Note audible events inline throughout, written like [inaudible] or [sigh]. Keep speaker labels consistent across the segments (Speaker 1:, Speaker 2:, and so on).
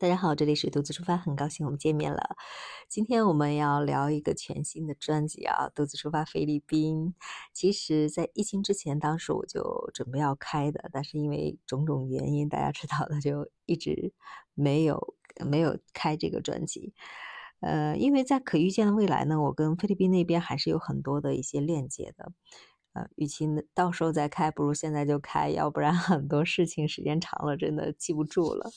Speaker 1: 大家好，这里是独自出发，很高兴我们见面了。今天我们要聊一个全新的专辑啊，独自出发菲律宾。其实，在疫情之前，当时我就准备要开的，但是因为种种原因，大家知道的，就一直没有没有开这个专辑。呃，因为在可预见的未来呢，我跟菲律宾那边还是有很多的一些链接的。呃，与其到时候再开，不如现在就开，要不然很多事情时间长了，真的记不住了。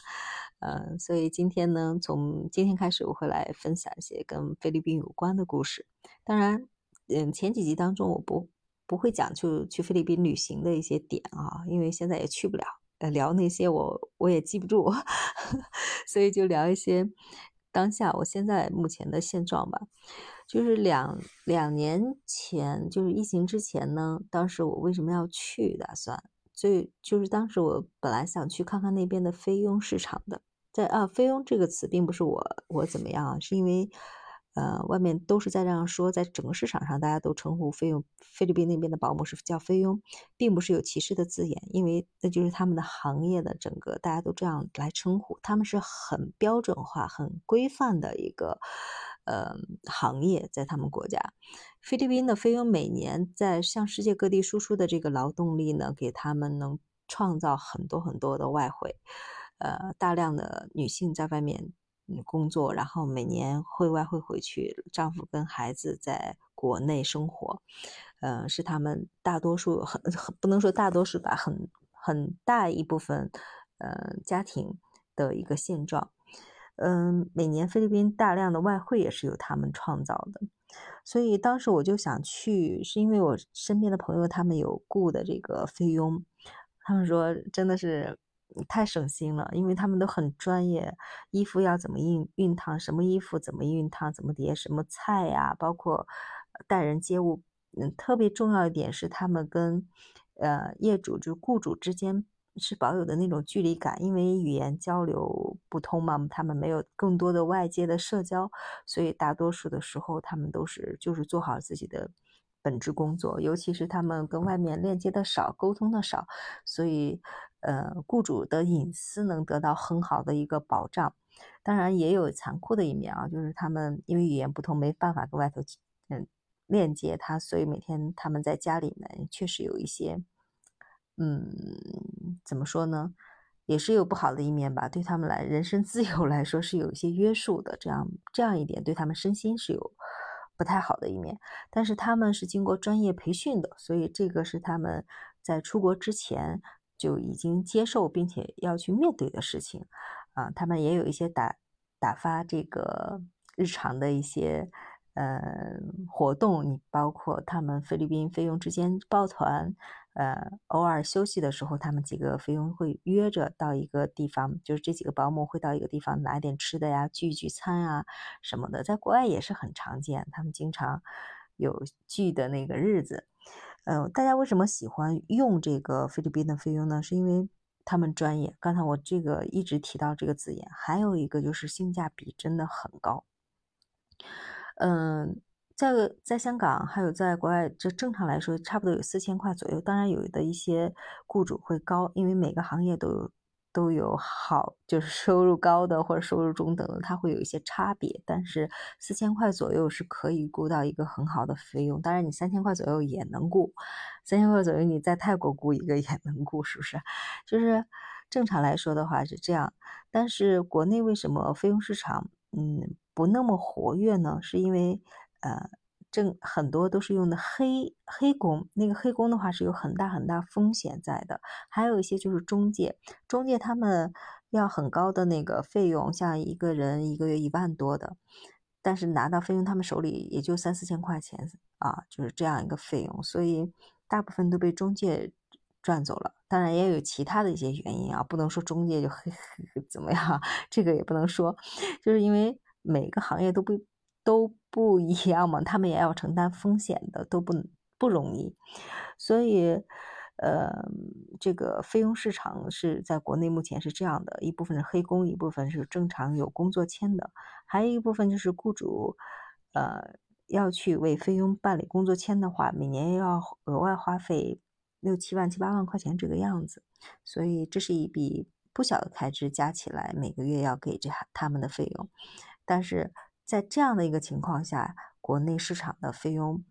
Speaker 1: 嗯，所以今天呢，从今天开始，我会来分享一些跟菲律宾有关的故事。当然，嗯，前几集当中我不不会讲就去菲律宾旅行的一些点啊，因为现在也去不了。呃，聊那些我我也记不住，[laughs] 所以就聊一些当下我现在目前的现状吧。就是两两年前，就是疫情之前呢，当时我为什么要去？打算，所以就是当时我本来想去看看那边的菲佣市场的。在啊，菲佣这个词并不是我我怎么样，是因为，呃，外面都是在这样说，在整个市场上，大家都称呼菲佣菲律宾那边的保姆是叫菲佣，并不是有歧视的字眼，因为那就是他们的行业的整个大家都这样来称呼，他们是很标准化、很规范的一个呃行业，在他们国家，菲律宾的菲佣每年在向世界各地输出的这个劳动力呢，给他们能创造很多很多的外汇。呃，大量的女性在外面工作，然后每年会外会回去，丈夫跟孩子在国内生活，呃，是他们大多数很不能说大多数吧，很很大一部分呃家庭的一个现状。嗯，每年菲律宾大量的外汇也是由他们创造的，所以当时我就想去，是因为我身边的朋友他们有雇的这个菲佣，他们说真的是。太省心了，因为他们都很专业，衣服要怎么熨熨烫，什么衣服怎么熨烫，怎么叠什么菜呀，包括待人接物，嗯，特别重要一点是他们跟呃业主就雇主之间是保有的那种距离感，因为语言交流不通嘛，他们没有更多的外界的社交，所以大多数的时候他们都是就是做好自己的本职工作，尤其是他们跟外面链接的少，沟通的少，所以。呃，雇主的隐私能得到很好的一个保障，当然也有残酷的一面啊，就是他们因为语言不通，没办法跟外头嗯链接他，所以每天他们在家里面确实有一些，嗯，怎么说呢，也是有不好的一面吧。对他们来，人身自由来说是有一些约束的，这样这样一点对他们身心是有不太好的一面。但是他们是经过专业培训的，所以这个是他们在出国之前。就已经接受并且要去面对的事情，啊，他们也有一些打打发这个日常的一些呃活动，你包括他们菲律宾菲佣之间抱团，呃，偶尔休息的时候，他们几个菲佣会约着到一个地方，就是这几个保姆会到一个地方拿点吃的呀，聚聚餐啊什么的，在国外也是很常见，他们经常有聚的那个日子。嗯，大家为什么喜欢用这个菲律宾的菲佣呢？是因为他们专业。刚才我这个一直提到这个字眼，还有一个就是性价比真的很高。嗯，在在香港还有在国外，这正常来说差不多有四千块左右。当然，有的一些雇主会高，因为每个行业都有。都有好，就是收入高的或者收入中等的，它会有一些差别。但是四千块左右是可以雇到一个很好的费用。当然，你三千块左右也能雇，三千块左右你在泰国雇一个也能雇，是不是？就是正常来说的话是这样。但是国内为什么费用市场嗯不那么活跃呢？是因为呃。正很多都是用的黑黑工，那个黑工的话是有很大很大风险在的。还有一些就是中介，中介他们要很高的那个费用，像一个人一个月一万多的，但是拿到费用他们手里也就三四千块钱啊，就是这样一个费用，所以大部分都被中介赚走了。当然也有其他的一些原因啊，不能说中介就黑 [laughs] 怎么样，这个也不能说，就是因为每个行业都不。都不一样嘛，他们也要承担风险的，都不不容易。所以，呃，这个费用市场是在国内目前是这样的：一部分是黑工，一部分是正常有工作签的，还有一部分就是雇主，呃，要去为菲佣办理工作签的话，每年要额外花费六七万、七八万块钱这个样子。所以，这是一笔不小的开支，加起来每个月要给这他们的费用。但是在这样的一个情况下，国内市场的费用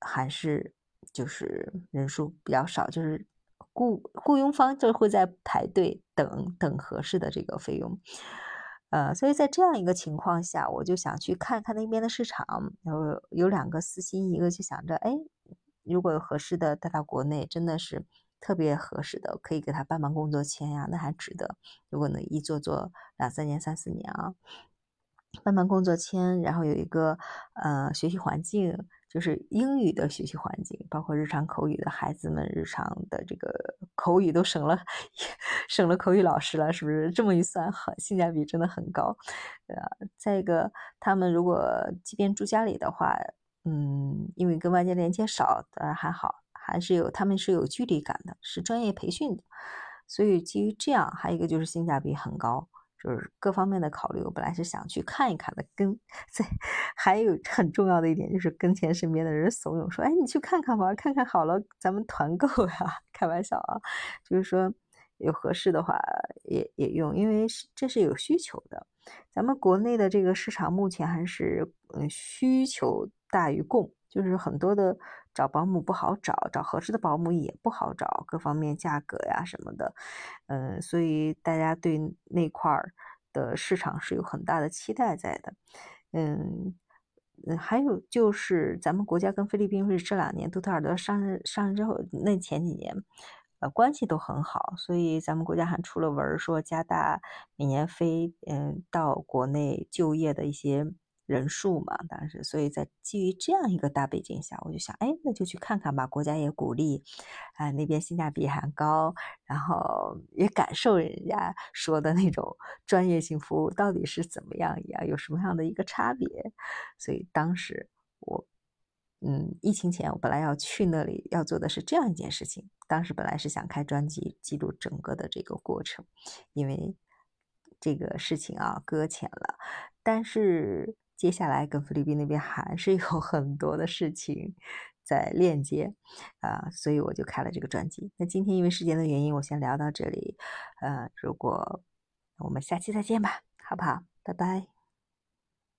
Speaker 1: 还是就是人数比较少，就是雇雇佣方就会在排队等等合适的这个费用。呃，所以在这样一个情况下，我就想去看看那边的市场。有有两个私心，一个就想着，哎，如果有合适的带到国内，真的是特别合适的，可以给他办办工作签呀，那还值得。如果能一做做两三年、三四年啊，办办工作签，然后有一个呃学习环境。就是英语的学习环境，包括日常口语的孩子们，日常的这个口语都省了，[laughs] 省了口语老师了，是不是？这么一算，很性价比真的很高。呃，再一个，他们如果即便住家里的话，嗯，因为跟外界连接少，当然还好，还是有他们是有距离感的，是专业培训的，所以基于这样，还有一个就是性价比很高。就是各方面的考虑，我本来是想去看一看的，跟 [laughs] 在还有很重要的一点就是跟前身边的人怂恿说，哎，你去看看吧，看看好了咱们团购呀，[laughs] 开玩笑啊，就是说有合适的话也也用，因为是这是有需求的，咱们国内的这个市场目前还是嗯需求大于供。就是很多的找保姆不好找，找合适的保姆也不好找，各方面价格呀什么的，嗯，所以大家对那块儿的市场是有很大的期待在的，嗯，还有就是咱们国家跟菲律宾是这两年杜特尔德上任上任之后，那前几年，呃，关系都很好，所以咱们国家还出了文说加大每年飞嗯到国内就业的一些。人数嘛，当时，所以在基于这样一个大背景下，我就想，哎，那就去看看吧。国家也鼓励，啊，那边性价比还高，然后也感受人家说的那种专业性服务到底是怎么样呀，有什么样的一个差别。所以当时我，嗯，疫情前我本来要去那里要做的是这样一件事情。当时本来是想开专辑记录整个的这个过程，因为这个事情啊搁浅了，但是。接下来跟菲律宾那边还是有很多的事情在链接啊，所以我就开了这个专辑。那今天因为时间的原因，我先聊到这里。呃，如果我们下期再见吧，好不好？拜拜。